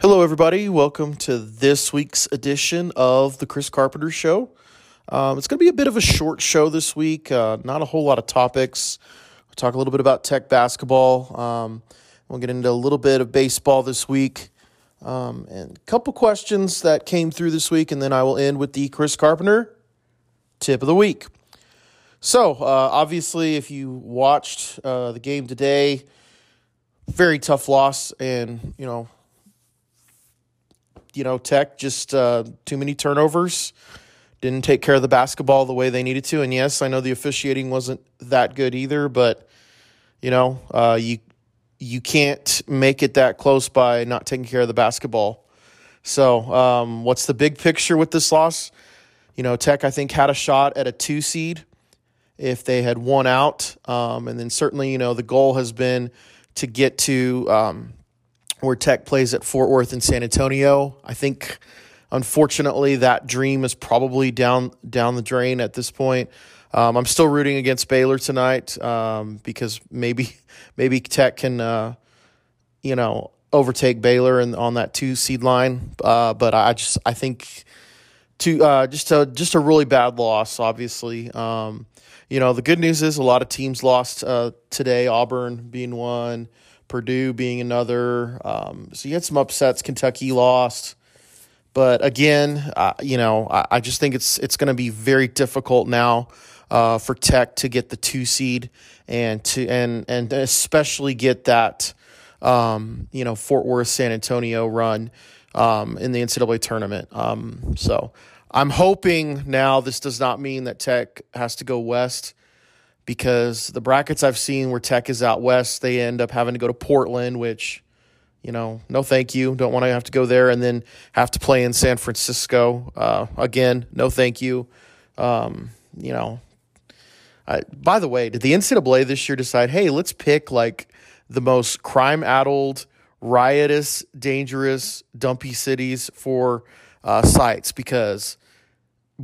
Hello, everybody. Welcome to this week's edition of the Chris Carpenter Show. Um, it's going to be a bit of a short show this week, uh, not a whole lot of topics. We'll talk a little bit about tech basketball. Um, we'll get into a little bit of baseball this week. Um, and a couple questions that came through this week, and then I will end with the Chris Carpenter tip of the week. So, uh, obviously, if you watched uh, the game today, very tough loss, and you know you know, Tech just uh, too many turnovers. Didn't take care of the basketball the way they needed to. And yes, I know the officiating wasn't that good either, but you know, uh, you you can't make it that close by not taking care of the basketball. So, um, what's the big picture with this loss? You know, Tech I think had a shot at a two seed if they had won out, um, and then certainly you know the goal has been to get to um, where Tech plays at Fort Worth and San Antonio. I think, unfortunately, that dream is probably down down the drain at this point. Um, I'm still rooting against Baylor tonight um, because maybe maybe Tech can, uh, you know, overtake Baylor and on that two seed line. Uh, but I just I think to uh, just a just a really bad loss. Obviously, um, you know the good news is a lot of teams lost uh, today. Auburn being one. Purdue being another. Um, so you had some upsets. Kentucky lost, but again, uh, you know, I, I, just think it's it's going to be very difficult now uh, for Tech to get the two seed and to and and especially get that um, you know Fort Worth San Antonio run um, in the NCAA tournament. Um, so I'm hoping now this does not mean that Tech has to go west because the brackets I've seen where Tech is out west, they end up having to go to Portland, which, you know, no thank you. Don't want to have to go there and then have to play in San Francisco. Uh, again, no thank you. Um, you know, I, by the way, did the NCAA this year decide, hey, let's pick like the most crime addled, riotous, dangerous, dumpy cities for uh, sites? Because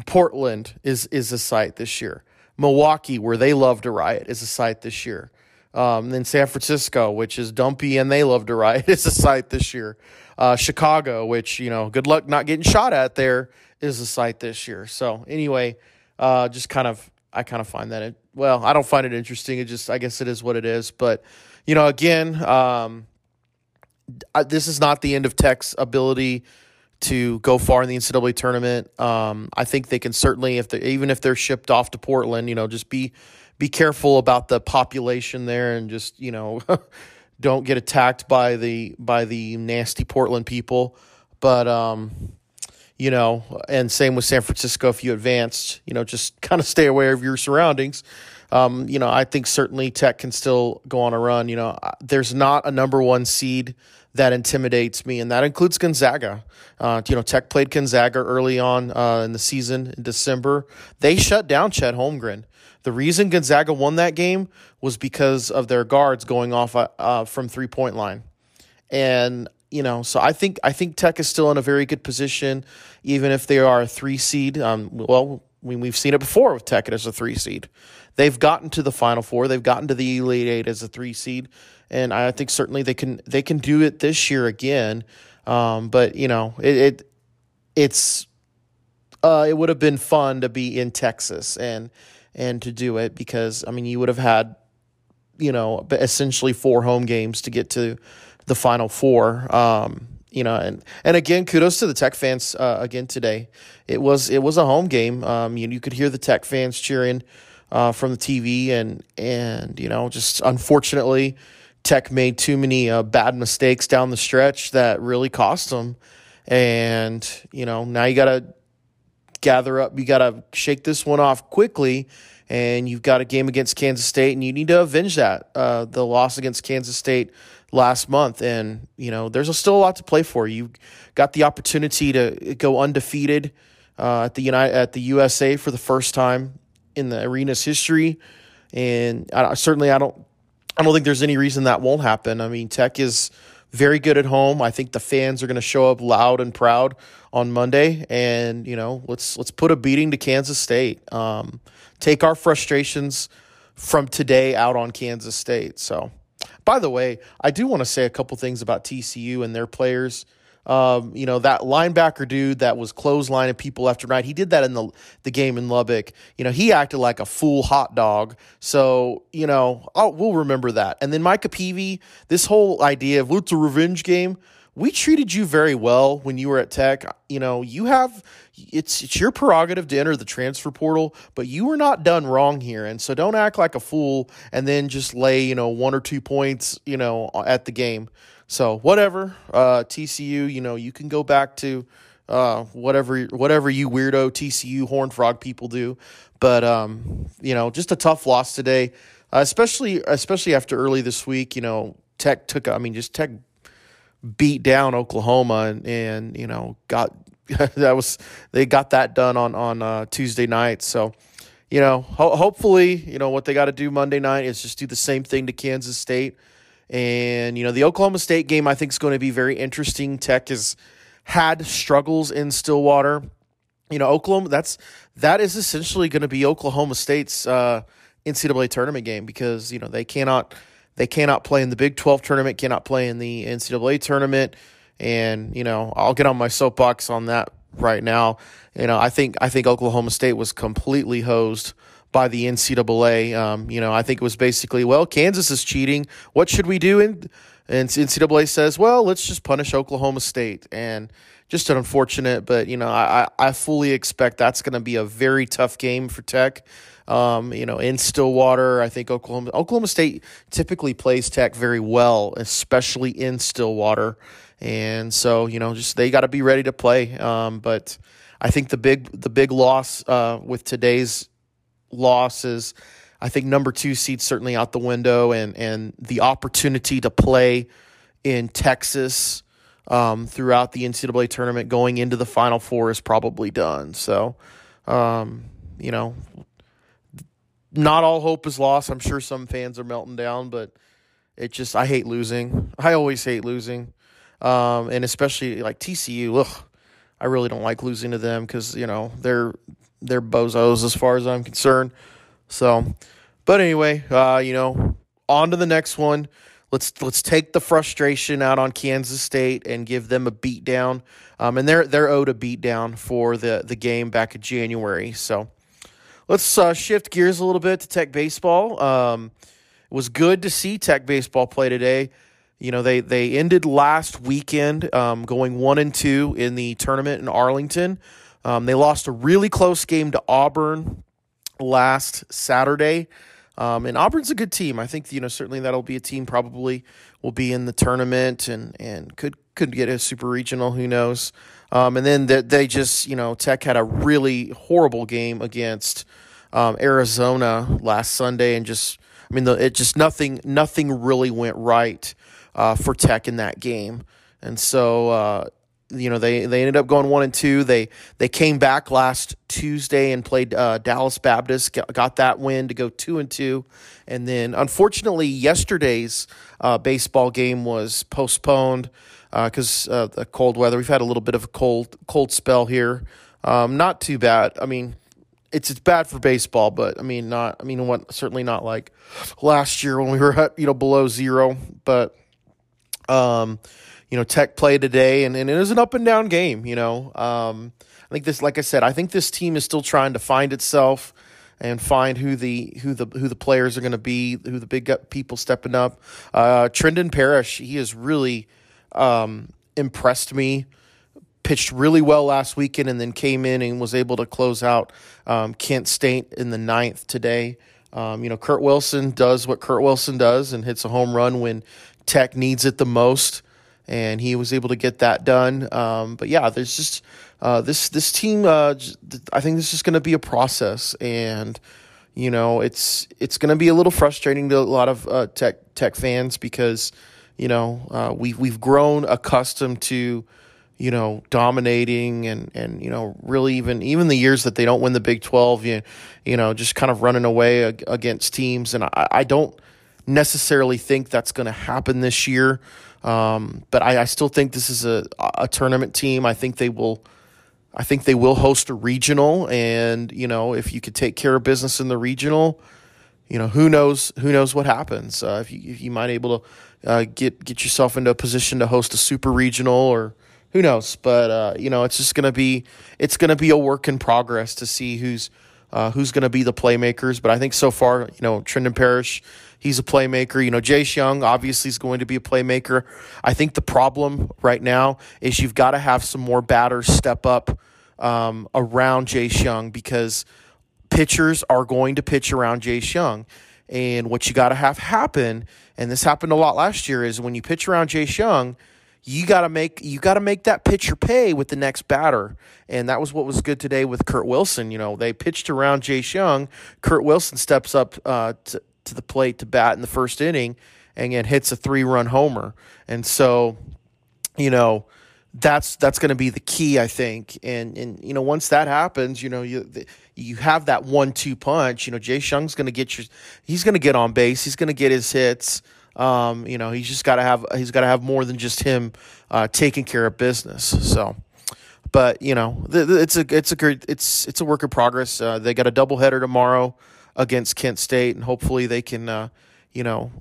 Portland is is a site this year. Milwaukee, where they love to riot, is a site this year. Um, then San Francisco, which is dumpy and they love to riot, is a site this year. Uh, Chicago, which you know, good luck not getting shot at there, is a site this year. So anyway, uh, just kind of, I kind of find that it. Well, I don't find it interesting. It just, I guess it is what it is. But you know, again, um, this is not the end of Tech's ability to go far in the NCAA tournament. Um, I think they can certainly, if they even if they're shipped off to Portland, you know, just be be careful about the population there and just you know don't get attacked by the by the nasty Portland people. But um, you know, and same with San Francisco. If you advanced, you know, just kind of stay aware of your surroundings. Um, you know, I think certainly Tech can still go on a run. You know, there's not a number one seed that intimidates me, and that includes Gonzaga. Uh, you know, Tech played Gonzaga early on uh, in the season in December. They shut down Chet Holmgren. The reason Gonzaga won that game was because of their guards going off uh, uh from three point line, and you know, so I think I think Tech is still in a very good position, even if they are a three seed. Um, well, we, we've seen it before with Tech as a three seed. They've gotten to the Final Four. They've gotten to the Elite Eight as a three seed and I think certainly they can they can do it this year again. Um, but you know, it, it it's uh, it would have been fun to be in Texas and and to do it because I mean you would have had you know essentially four home games to get to the final four. Um, you know, and and again, kudos to the Tech fans uh, again today. It was it was a home game. Um, you, you could hear the Tech fans cheering uh, from the TV, and and you know, just unfortunately, Tech made too many uh, bad mistakes down the stretch that really cost them. And, you know, now you got to gather up, you got to shake this one off quickly. And you've got a game against Kansas State, and you need to avenge that, uh, the loss against Kansas State last month. And, you know, there's still a lot to play for. You got the opportunity to go undefeated uh, at the United, at the USA for the first time in the arena's history. And I, certainly, I don't I don't think there's any reason that won't happen. I mean, Tech is very good at home. I think the fans are going to show up loud and proud on Monday, and you know, let's let's put a beating to Kansas State. Um, take our frustrations from today out on Kansas State. So, By the way, I do want to say a couple things about TCU and their players. Um, you know, that linebacker dude that was clotheslining people after night, he did that in the the game in Lubbock. You know, he acted like a fool hot dog. So, you know, I'll, we'll remember that. And then Micah Peavy, this whole idea of it's a revenge game, we treated you very well when you were at Tech. You know, you have it's it's your prerogative to enter the transfer portal, but you were not done wrong here. And so don't act like a fool and then just lay, you know, one or two points, you know, at the game. So whatever, uh, TCU, you know, you can go back to uh, whatever whatever you weirdo TCU Horn Frog people do, but um, you know, just a tough loss today, uh, especially especially after early this week. You know, Tech took, I mean, just Tech beat down Oklahoma and, and you know got that was they got that done on on uh, Tuesday night. So you know, ho- hopefully, you know what they got to do Monday night is just do the same thing to Kansas State. And you know, the Oklahoma State game I think is going to be very interesting. Tech has had struggles in Stillwater. You know, Oklahoma that's that is essentially going to be Oklahoma State's uh, NCAA tournament game because you know they cannot they cannot play in the Big 12 tournament, cannot play in the NCAA tournament. And, you know, I'll get on my soapbox on that right now. You know, I think I think Oklahoma State was completely hosed by the NCAA. Um, you know, I think it was basically, well, Kansas is cheating. What should we do? And, and NCAA says, well, let's just punish Oklahoma State. And just an unfortunate, but, you know, I, I fully expect that's going to be a very tough game for Tech. Um, you know, in Stillwater, I think Oklahoma Oklahoma State typically plays Tech very well, especially in Stillwater, and so you know, just they got to be ready to play. Um, but I think the big the big loss uh, with today's loss is. I think number two seed certainly out the window, and and the opportunity to play in Texas um, throughout the NCAA tournament going into the Final Four is probably done. So, um, you know, not all hope is lost. I'm sure some fans are melting down, but it just I hate losing. I always hate losing, um, and especially like TCU. Ugh, I really don't like losing to them because you know they're they're bozos as far as I'm concerned. So, but anyway, uh, you know, on to the next one. Let's let's take the frustration out on Kansas State and give them a beat down. Um, and they're they're owed a beat down for the the game back in January. So Let's uh, shift gears a little bit to Tech baseball. Um, it was good to see Tech baseball play today. You know, they they ended last weekend um, going one and two in the tournament in Arlington. Um, they lost a really close game to Auburn last Saturday. Um, and Auburn's a good team. I think you know certainly that'll be a team probably will be in the tournament and and could could get a super regional. Who knows? Um, and then they, they just, you know, Tech had a really horrible game against um, Arizona last Sunday, and just, I mean, the, it just nothing, nothing really went right uh, for Tech in that game, and so. Uh, you know they they ended up going one and two. They they came back last Tuesday and played uh, Dallas Baptist. Got, that win to go two and two, and then unfortunately yesterday's uh, baseball game was postponed because uh, uh, the cold weather. We've had a little bit of a cold cold spell here. Um, not too bad. I mean, it's it's bad for baseball, but I mean not. I mean, what certainly not like last year when we were at, you know below zero. But um, you know, Tech play today, and, and an up and down game. You know, um, I think this, like I said, I think this team is still trying to find itself and find who the who the who the players are going to be, who the big people stepping up. Uh, Trendon Parrish, he is really um, impressed me. Pitched really well last weekend and then came in and was able to close out um, Kent State in the ninth today. Um, you know, Kurt Wilson does what Kurt Wilson does and hits a home run when Tech needs it the most, and he was able to get that done. Um, but yeah, there's just uh, this this team. Uh, I think this is going to be a process, and you know, it's it's going to be a little frustrating to a lot of uh, Tech Tech fans because you know, uh, we've we've grown accustomed to, you know, dominating and and you know, really even even the years that they don't win the Big Twelve, you you know, just kind of running away against teams, and I, I don't necessarily think that's going to happen this year. Um, but I, I still think this is a a tournament team. I think they will. I think they will host a regional, and you know, if you could take care of business in the regional, you know, who knows who knows what happens. Uh, if you if you might able to uh, get get yourself into a position to host a super regional or who knows. But uh, you know, it's just gonna be it's gonna be a work in progress to see who's uh, who's to be the playmakers. But I think so far, you know, Trendon Parrish, he's a playmaker. You know, Jace Jung obviously is going to be a playmaker. I think the problem right now is you've got to have some more batters step up um, around Jace Jung because pitchers are going to pitch around Jace Jung. And what you got to have happen, and this happened a lot last year, is when you pitch around Jace Jung – you got to make you got to make that pitcher pay with the next batter, and that was what was good today with Kurt Wilson. You know, they pitched around Jace Jung. Kurt Wilson steps up uh, to, to the plate to bat in the first inning, and again hits a three run homer. And so, you know, that's that's going to be the key, I think. And and you know, once that happens, you know, you you have that one two punch. You know, Jace Jung's going to get your he's going to get on base. He's going to get his hits. Um, you know, he's just got to have he's got to have more than just him uh, taking care of business. So, but you know, it's a it's a great it's it's a work in progress. Uh, they got a doubleheader tomorrow against Kent State, and hopefully they can uh, you know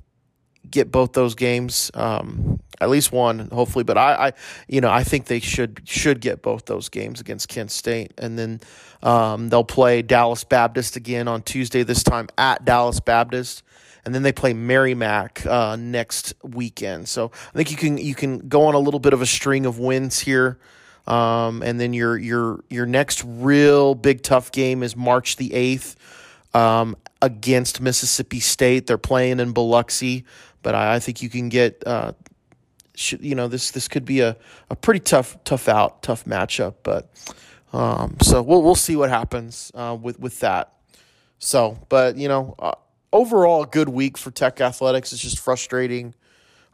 get both those games, um, at least one, hopefully. But I, I, you know, I think they should should get both those games against Kent State, and then um, they'll play Dallas Baptist again on Tuesday. This time at Dallas Baptist and then they play Merrimack uh, next weekend. So I think you can you can go on a little bit of a string of wins here. Um, and then your your your next real big tough game is March the eighth um, against Mississippi State. They're playing in Biloxi, but I, I think you can get uh, you know this this could be a, a pretty tough tough out tough matchup. But um, so we'll we'll see what happens uh, with with that. So, but you know, uh, overall, good week for Tech Athletics. It's just frustrating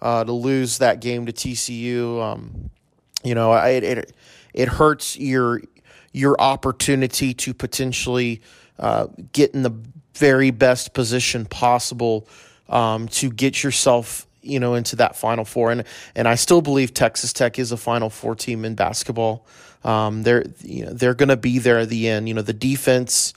uh, to lose that game to TCU. Um, you know, it, it it hurts your your opportunity to potentially uh, get in the very best position possible um, to get yourself you know into that final four and and I still believe Texas Tech is a final four team in basketball um, they're you know they're going to be there at the end you know the defense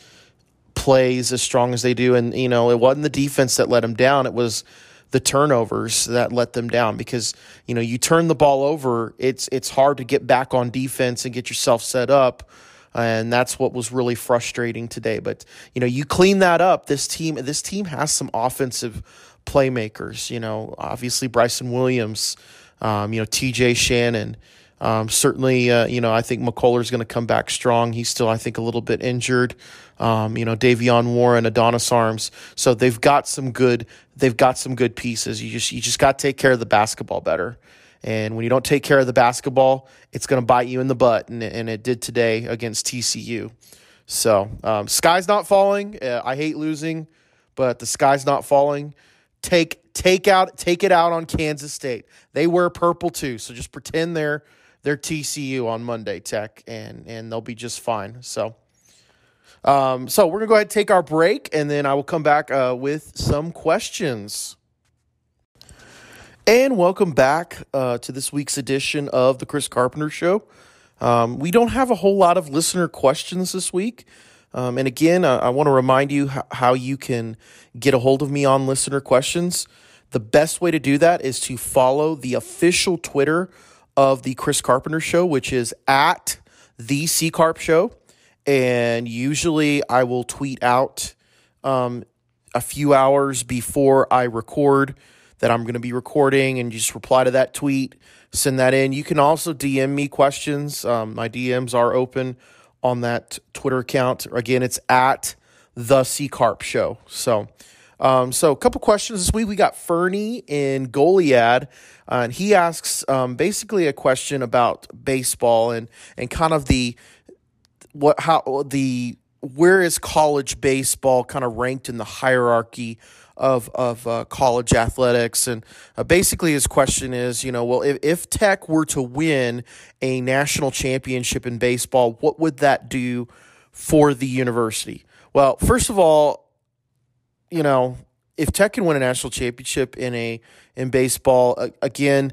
plays as strong as they do. And, you know, it wasn't the defense that let them down. It was the turnovers that let them down because, you know, you turn the ball over, it's, it's hard to get back on defense and get yourself set up. And that's what was really frustrating today. But, you know, you clean that up. This team, this team has some offensive playmakers, you know, obviously Bryson Williams, um, you know, TJ Shannon, um, certainly, uh, you know, I think McCullar's going to come back strong. He's still, I think, a little bit injured. Um, you know, Davion Warren, Adonis Arms. So they've got some good. They've got some good pieces. You just you just got to take care of the basketball better. And when you don't take care of the basketball, it's going to bite you in the butt, and, and it did today against TCU. So um, sky's not falling. Uh, I hate losing, but the sky's not falling. Take take out take it out on Kansas State. They wear purple too, so just pretend they're their TCU on Monday Tech, and and they'll be just fine. So. Um, so we're gonna go ahead and take our break, and then I will come back uh, with some questions. And welcome back uh, to this week's edition of the Chris Carpenter Show. Um, we don't have a whole lot of listener questions this week. Um, and again, uh, I want to remind you how, how you can get a hold of me on listener questions. The best way to do that is to follow the official Twitter of the Chris Carpenter Show, which is at the C Carp Show. And usually I will tweet out um, a few hours before I record that I'm going to be recording and you just reply to that tweet, send that in. You can also DM me questions. Um, my DMs are open on that Twitter account. Again, it's at the C Carp Show. So, um, so a couple questions this week. We got Fernie in Goliad. Uh, and he asks um, basically a question about baseball and and kind of the what how the where is college baseball kind of ranked in the hierarchy of of uh, college athletics. And uh, basically his question is you know well if, if tech were to win a national championship in baseball what would that do for the university? Well first of all you know if Tech can win a national championship in a in baseball, again,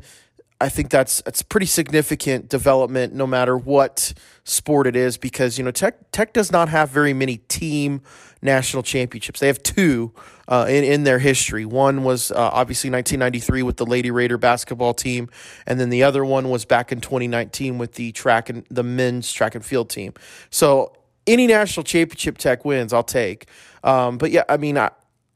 I think that's it's pretty significant development, no matter what sport it is, because you know Tech Tech does not have very many team national championships. They have two uh, in in their history. One was uh, obviously 1993 with the Lady Raider basketball team, and then the other one was back in 2019 with the track and the men's track and field team. So any national championship Tech wins, I'll take. Um, but yeah, I mean, I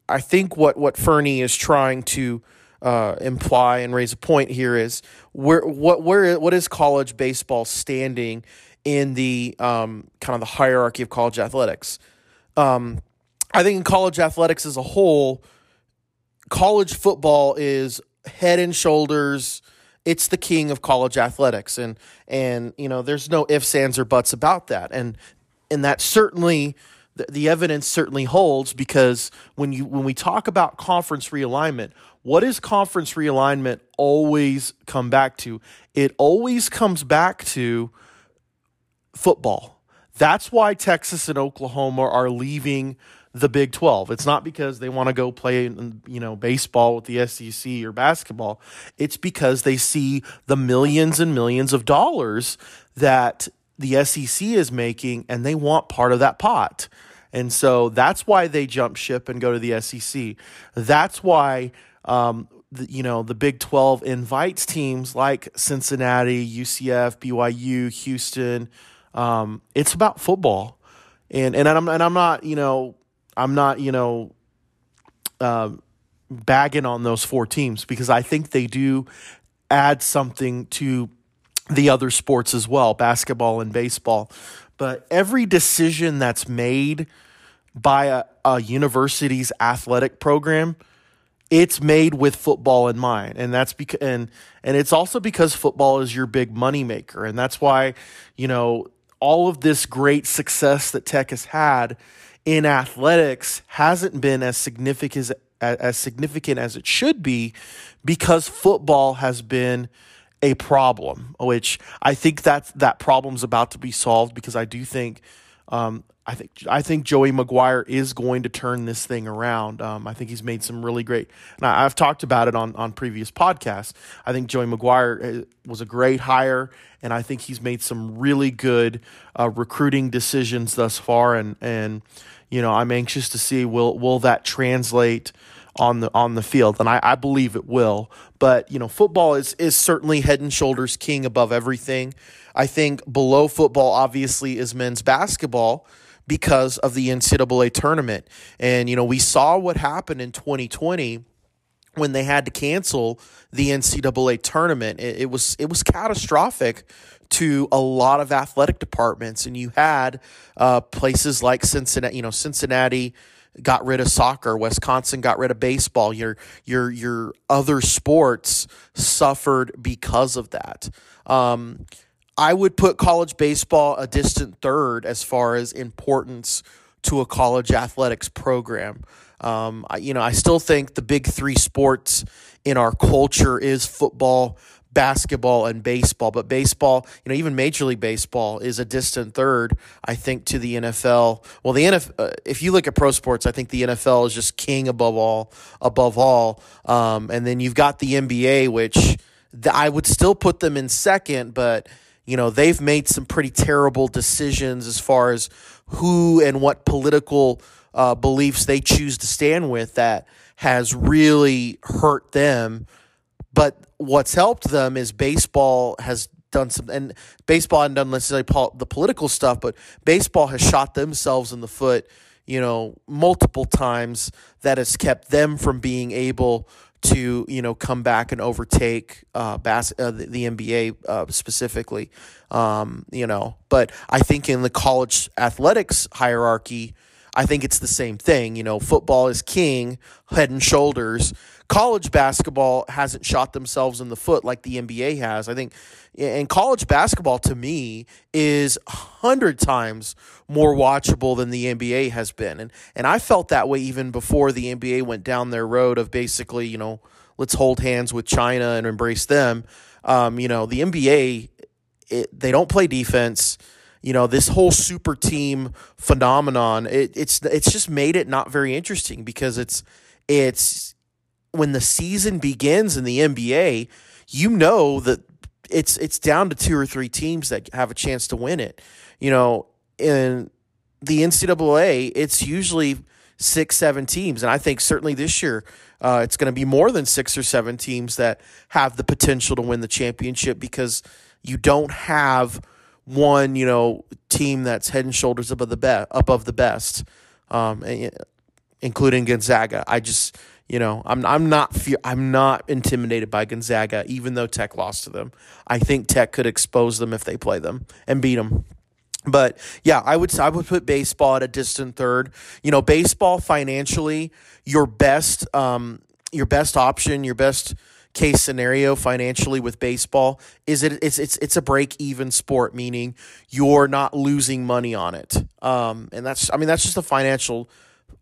I think what what Fernie is trying to uh, imply and raise a point here is where what where what is college baseball standing in the um, kind of the hierarchy of college athletics? Um, I think in college athletics as a whole, college football is head and shoulders. It's the king of college athletics, and and you know there's no ifs, ands, or buts about that, and and that certainly the, the evidence certainly holds because when you when we talk about conference realignment, what does conference realignment always come back to? It always comes back to football. That's why Texas and Oklahoma are leaving the Big 12. It's not because they want to go play, you know, baseball with the SEC or basketball. It's because they see the millions and millions of dollars that the SEC is making and they want part of that pot. And so that's why they jump ship and go to the SEC. That's why um, the, you know, the Big 12 invites teams like Cincinnati, UCF, BYU, Houston. Um, it's about football. And, and I'm, and I'm not, you know, I'm not, you know, um, bagging on those four teams because I think they do add something to the other sports as well, basketball and baseball. But every decision that's made by a, a university's athletic program – it's made with football in mind. And that's because and and it's also because football is your big money maker. And that's why you know all of this great success that tech has had in athletics hasn't been as significant as, as significant as it should be because football has been a problem which i think that that problem's about to be solved because i do think um, I think I think Joey McGuire is going to turn this thing around. Um, I think he's made some really great. And I, have talked about it on on previous podcasts. I think Joey McGuire uh, was a great hire, and I think he's made some really good uh, recruiting decisions thus far. And and you know, I'm anxious to see will will that translate on the on the field, and I, I believe it will. But you know, football is is certainly head and shoulders king above everything. I think below football, obviously, is men's basketball because of the NCAA tournament. And, you know, we saw what happened in 2020 when they had to cancel the NCAA tournament. It, it, was it was catastrophic to a lot of athletic departments, and you had uh, places like Cincinnati. You know, Cincinnati got rid of soccer. Wisconsin got rid of baseball. Your your your other sports suffered because of that. Um, I would put college baseball a distant third as far as importance to a college athletics program. Um, I, you know, I still think the big three sports in our culture is football, basketball, and baseball. But baseball, you know, even Major League Baseball is a distant third, I think, to the NFL. Well, the NFL, uh, if you look at pro sports, I think the NFL is just king above all, above all. Um, and then you've got the NBA, which I would still put them in second, but you know, they've made some pretty terrible decisions as far as who and what political uh, beliefs they choose to stand with that has really hurt them. But what's helped them is baseball has done some, and baseball hasn't done necessarily the political stuff, but baseball has shot themselves in the foot, you know, multiple times that has kept them from being able to you know come back and overtake uh, bas- uh, the, the, NBA uh, specifically. Um, you know, but I think in the college athletics hierarchy, I think it's the same thing. You know, football is king, head and shoulders. College basketball hasn't shot themselves in the foot like the NBA has. I think, and college basketball to me is hundred times more watchable than the NBA has been, and and I felt that way even before the NBA went down their road of basically, you know, let's hold hands with China and embrace them. Um, you know, the NBA, it, they don't play defense you know this whole super team phenomenon it, it's it's just made it not very interesting because it's it's when the season begins in the NBA you know that it's it's down to two or three teams that have a chance to win it. You know, in the NCAA, it's usually six, seven teams, and I think certainly this year uh, it's going to be more than six or seven teams that have the potential to win the championship because you don't have one, you know, team that's head and shoulders above the best, above the best, um, including Gonzaga. I just you know, I'm I'm not I'm not intimidated by Gonzaga, even though Tech lost to them. I think Tech could expose them if they play them and beat them. But yeah, I would I would put baseball at a distant third. You know, baseball financially, your best um, your best option, your best case scenario financially with baseball is it it's it's it's a break even sport, meaning you're not losing money on it. Um, and that's I mean that's just the financial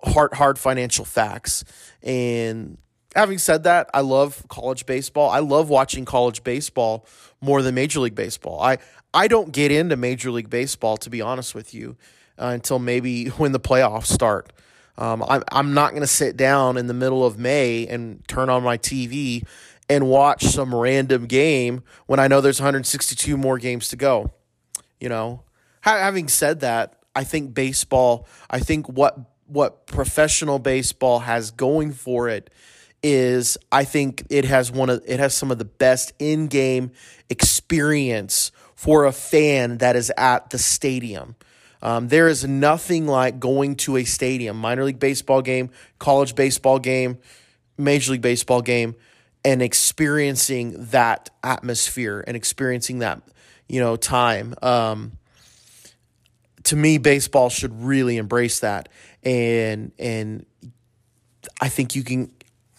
hard hard financial facts. And having said that, I love college baseball. I love watching college baseball more than Major League Baseball. I I don't get into Major League Baseball to be honest with you uh, until maybe when the playoffs start. Um, I'm I'm not going to sit down in the middle of May and turn on my TV and watch some random game when I know there's 162 more games to go. You know, having said that, I think baseball. I think what what professional baseball has going for it is I think it has one of it has some of the best in-game experience for a fan that is at the stadium. Um, there is nothing like going to a stadium, minor league baseball game, college baseball game, major league baseball game, and experiencing that atmosphere and experiencing that you know time. Um, to me, baseball should really embrace that and and I think you can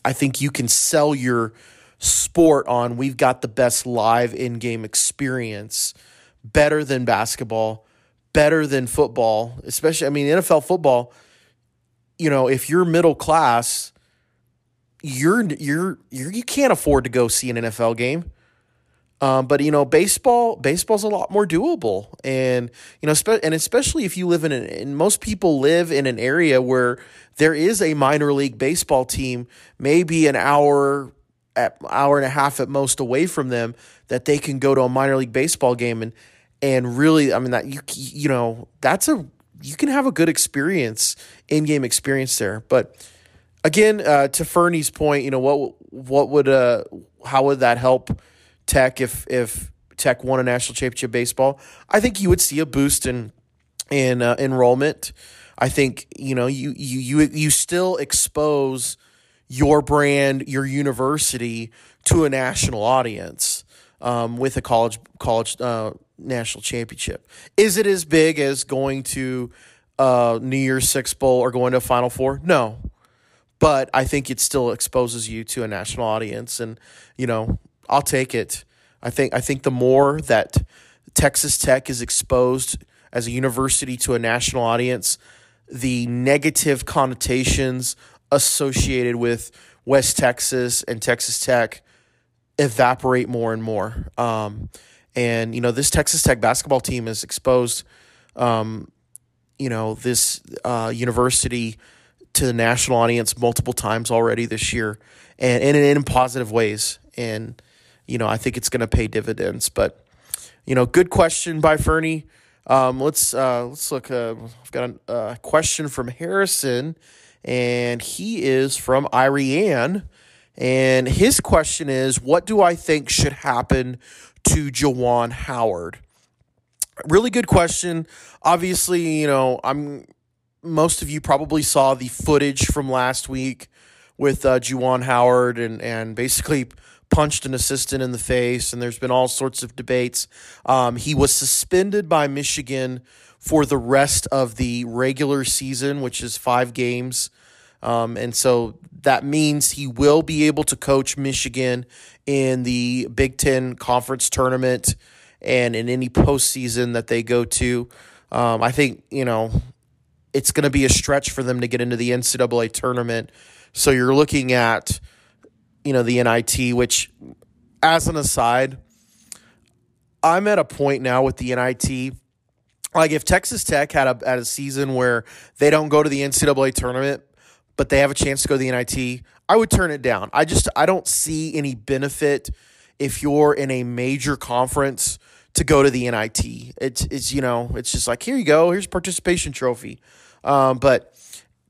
I think you can sell your sport on we've got the best live in-game experience better than basketball, better than football, especially I mean NFL football, you know, if you're middle class, you're you're you're you can't afford to go see an NFL game. Um, but you know, baseball baseball's a lot more doable, and you know, spe- and especially if you live in an, and most people live in an area where there is a minor league baseball team, maybe an hour at hour and a half at most away from them, that they can go to a minor league baseball game and and really, I mean that you you know that's a you can have a good experience in game experience there, but. Again, uh, to Fernie's point, you know what? What would uh, how would that help Tech if if Tech won a national championship baseball. I think you would see a boost in in uh, enrollment. I think you know you you you you still expose your brand, your university to a national audience um, with a college college uh, national championship. Is it as big as going to uh, New Year's Six Bowl or going to a Final Four? No, but I think it still exposes you to a national audience, and you know I'll take it. I think I think the more that Texas Tech is exposed as a university to a national audience, the negative connotations associated with West Texas and Texas Tech evaporate more and more. Um, and you know, this Texas Tech basketball team is exposed, um, you know, this uh, university to the national audience multiple times already this year, and, and in positive ways. And you know, I think it's going to pay dividends. But you know, good question by Fernie. Um, let's uh, let's look. Uh, I've got a, a, question from Harrison, and he is from Irian, and his question is, "What do I think should happen to Juwan Howard?" Really good question. Obviously, you know, I'm. Most of you probably saw the footage from last week with uh, Juwan Howard and and basically punched an assistant in the face, and there's been all sorts of debates. Um, he was suspended by Michigan for the rest of the regular season, which is five games. Um, and so that means he will be able to coach Michigan in the Big Ten conference tournament and in any postseason that they go to. Um, I think, you know, it's going to be a stretch for them to get into the NCAA tournament. So you're looking at you know, the NIT, which, as an aside, I'm at a point now with the NIT. Like, if Texas Tech had a, had a season where they don't go to the NCAA tournament, but they have a chance to go to the NIT, I would turn it down. I just I don't see any benefit if you're in a major conference to go to the NIT. It's it's you know it's just like here you go, here's participation trophy. Um, but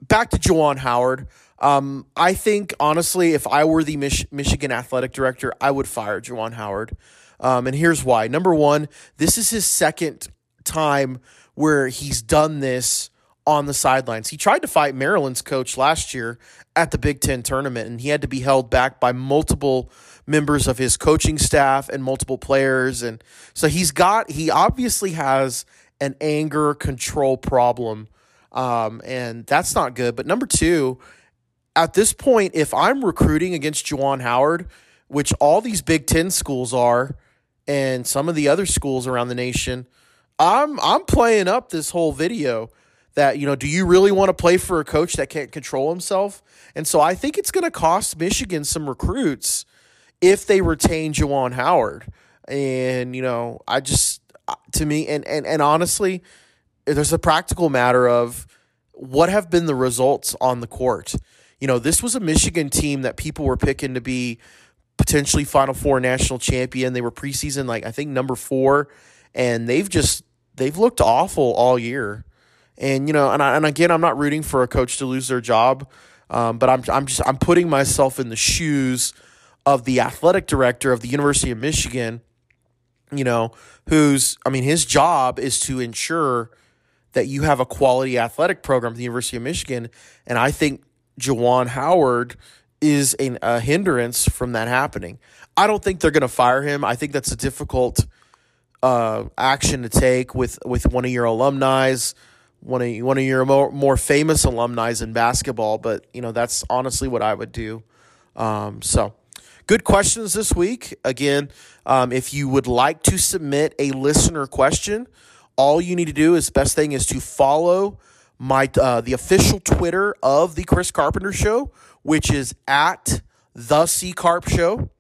back to Juwan Howard. Um, I think honestly, if I were the Mich- Michigan athletic director, I would fire Juwan Howard. Um, and here's why. Number one, this is his second time where he's done this on the sidelines. He tried to fight Maryland's coach last year at the Big Ten tournament, and he had to be held back by multiple members of his coaching staff and multiple players. And so he's got, he obviously has an anger control problem. Um, and that's not good. But number two, at this point, if I'm recruiting against Juwan Howard, which all these Big Ten schools are, and some of the other schools around the nation, I'm I'm playing up this whole video that you know do you really want to play for a coach that can't control himself and so i think it's going to cost michigan some recruits if they retain Juwan Howard. And you know i just uh, to me and and, and honestly there's a practical matter of what have been the results on the court. You know this was a michigan team that people were picking to be potentially final four national champion. They were preseason like i think number four. And they've just they've looked awful all year. And you know, and I, and again, I'm not rooting for a coach to lose their job, um, but I'm I'm just I'm putting myself in the shoes of the athletic director of the University of Michigan. You know, who's I mean, his job is to ensure that you have a quality athletic program at the University of Michigan, and I think Juwan Howard is a, a hindrance from that happening. I don't think they're going to fire him. I think that's a difficult uh, action to take with with one of your alumni's one of one of your more, more famous alumni in basketball, but you know that's honestly what I would do. Um, so, good questions this week. Again, um, if you would like to submit a listener question, all you need to do is best thing is to follow my uh, the official Twitter of the Chris Carpenter Show, which is at the C Carp Show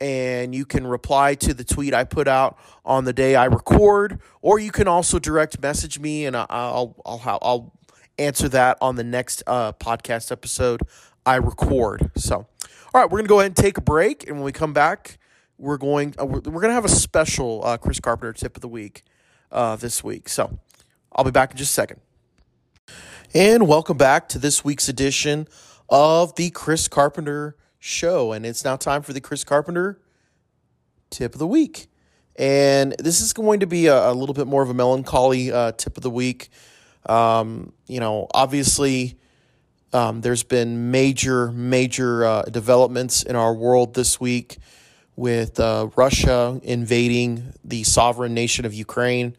and you can reply to the tweet I put out on the day I record, or you can also direct message me, and I'll I'll I'll answer that on the next uh, podcast episode I record. So, all right, we're gonna go ahead and take a break, and when we come back, we're going uh, we're, we're, gonna have a special uh, Chris Carpenter tip of the week uh, this week. So, I'll be back in just a second. And welcome back to this week's edition of the Chris Carpenter show. And it's now time for the Chris Carpenter tip of the week. And this is going to be a, a little bit more of a melancholy uh, tip of the week. Um, you know, obviously, um, there's been major, major uh, developments in our world this week with uh, Russia invading the sovereign nation of Ukraine.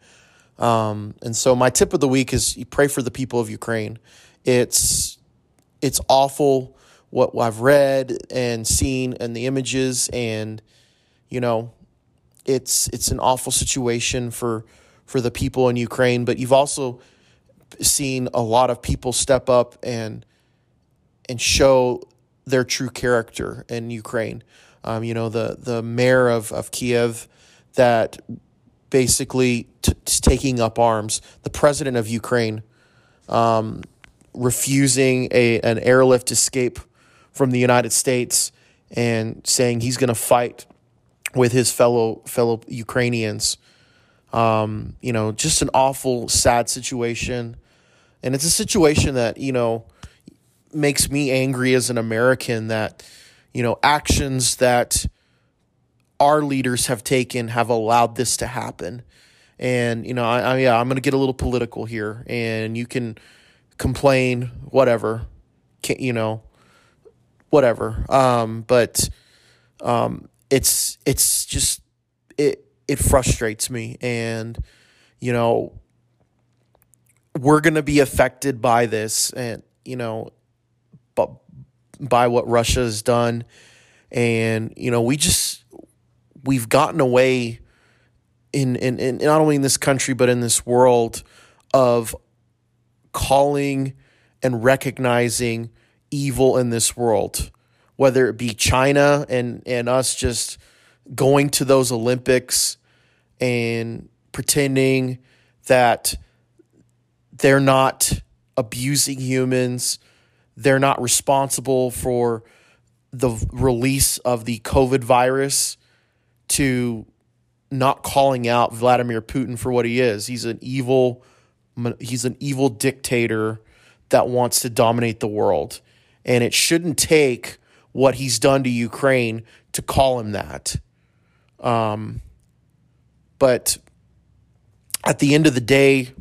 Um, and so, my tip of the week is you pray for the people of Ukraine. It's it's awful what I've read and seen and the images and you know it's it's an awful situation for for the people in Ukraine but you've also seen a lot of people step up and and show their true character in Ukraine um, you know the the mayor of of Kiev that basically t- taking up arms the president of Ukraine um, refusing a an airlift escape from the United States and saying he's going to fight with his fellow fellow Ukrainians. Um, you know, just an awful, sad situation, and it's a situation that you know makes me angry as an American that you know actions that our leaders have taken have allowed this to happen. And you know, I, I yeah, I'm going to get a little political here, and you can complain, whatever, can, you know, whatever. Um, but um, it's it's just it it frustrates me, and you know we're gonna be affected by this, and you know, by what Russia has done, and you know we just we've gotten away in in, in not only in this country but in this world of calling and recognizing evil in this world, whether it be China and, and us just going to those Olympics and pretending that they're not abusing humans, they're not responsible for the release of the COVID virus. to not calling out Vladimir Putin for what he is. He's an evil he's an evil dictator that wants to dominate the world. And it shouldn't take what he's done to Ukraine to call him that. Um, but at the end of the day,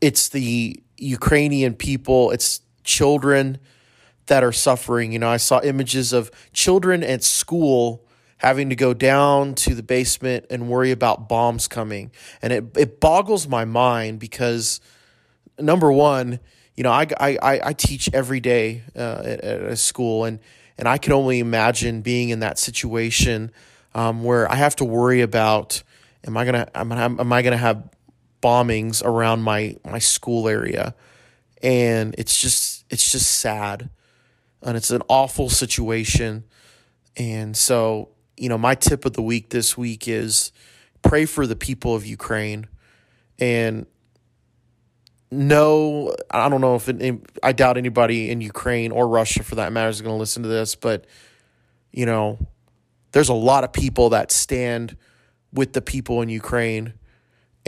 it's the Ukrainian people, it's children that are suffering. You know, I saw images of children at school having to go down to the basement and worry about bombs coming. And it, it boggles my mind because, number one, you know, I, I, I teach every day uh, at, at, a school, and, and I can only imagine being in that situation um, where I have to worry about am I gonna am I, am I gonna have bombings around my my school area, and it's just it's just sad, and it's an awful situation, and so you know, my tip of the week this week is pray for the people of Ukraine. And no, I don't know if it, I doubt anybody in Ukraine or Russia for that matter is going to listen to this, but you know, there's a lot of people that stand with the people in Ukraine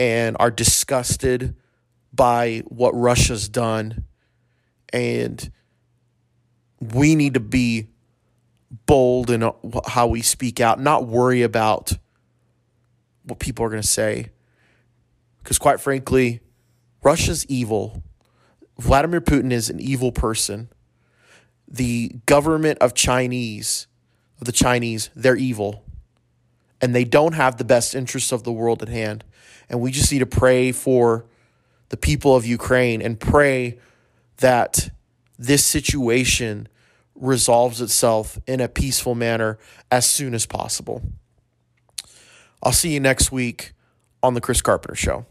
and are disgusted by what Russia's done and we need to be bold in how we speak out, not worry about what people are going to say. Because, quite frankly, Russia's evil. Vladimir Putin is an evil person. The government of Chinese, of the Chinese, they're evil. And they don't have the best interests of the world at hand. And we just need to pray for the people of Ukraine and pray that this situation resolves itself in a peaceful manner as soon as possible. I'll see you next week on The Chris Carpenter Show.